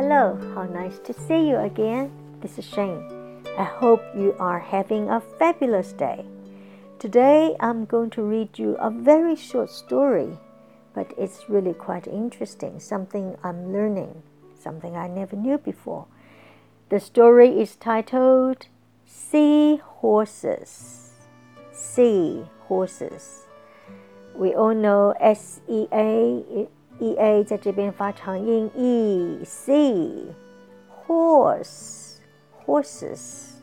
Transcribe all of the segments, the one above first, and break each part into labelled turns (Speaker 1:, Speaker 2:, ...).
Speaker 1: Hello, how nice to see you again. This is Shane. I hope you are having a fabulous day. Today I'm going to read you a very short story, but it's really quite interesting, something I'm learning, something I never knew before. The story is titled Sea Horses. Sea Horses. We all know S E A e a 在这边发长音 e c horse horses.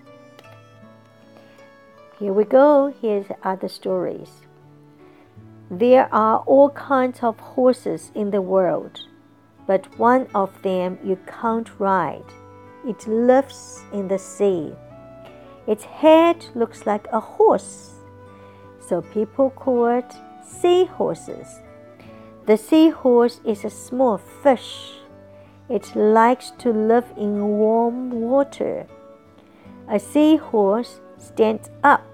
Speaker 1: Here we go. Here are the stories. There are all kinds of horses in the world, but one of them you can't ride. It lives in the sea. Its head looks like a horse, so people call it sea horses. The seahorse is a small fish. It likes to live in warm water. A seahorse stands up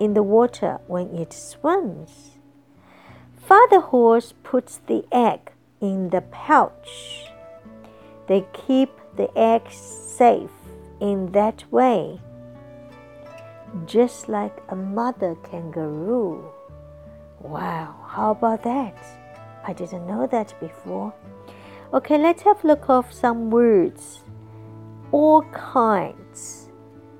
Speaker 1: in the water when it swims. Father horse puts the egg in the pouch. They keep the egg safe in that way, just like a mother kangaroo. Wow, how about that? I didn't know that before. Okay, let's have a look of some words. All kinds.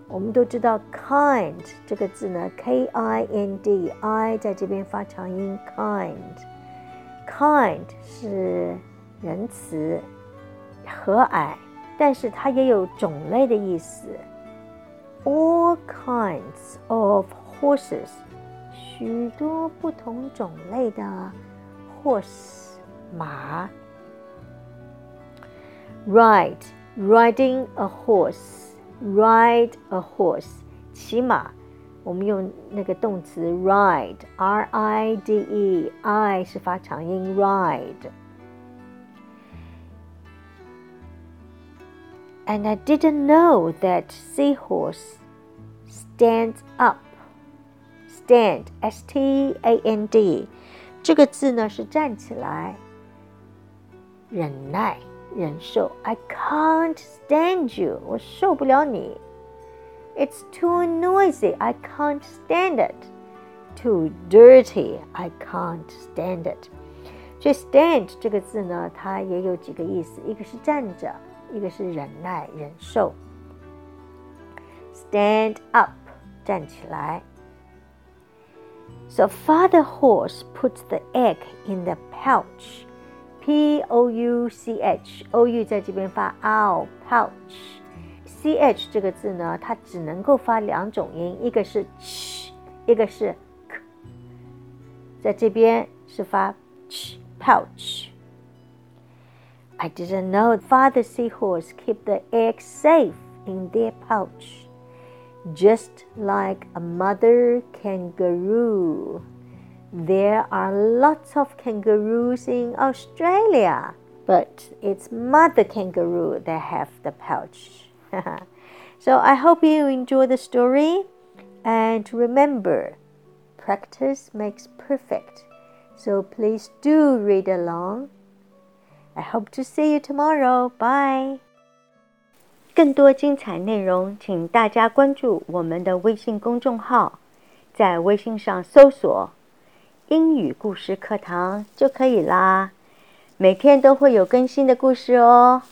Speaker 1: 我们都知道 kind 这个字呢，k i n d i 在这边发长音 kind。kind 是仁慈、和蔼，但是它也有种类的意思。All kinds of horses，许多不同种类的 horse 马 ride riding a horse ride a horse 骑马，我们用那个动词 ride r i d e i 是发长音 ride。And I didn't know that seahorse stands up. Stand, S T A N D. 这个字呢是站起来，忍耐、忍受。I can't stand you，我受不了你。It's too noisy, I can't stand it. Too dirty, I can't stand it. 这 stand 这个字呢，它也有几个意思，一个是站着，一个是忍耐、忍受。Stand up，站起来。 so Father Horse puts the egg in the pouch. P O U C H O U 在这边发 ow pouch。C H 这个字呢，它只能够发两种音，一个是 ch，一个是 k。在这边是发 ch pouch。I didn't know Father Seahorse keep the egg safe in their pouch just like a mother kangaroo. There are lots of kangaroos in Australia, but it's mother kangaroo that have the pouch. so I hope you enjoy the story and remember, practice makes perfect. So please do read along. I hope to see you tomorrow. Bye. 更多精彩内容，请大家关注我们的微信公众号，在微信上搜索“英语故事课堂”就可以啦。每天都会有更新的故事哦。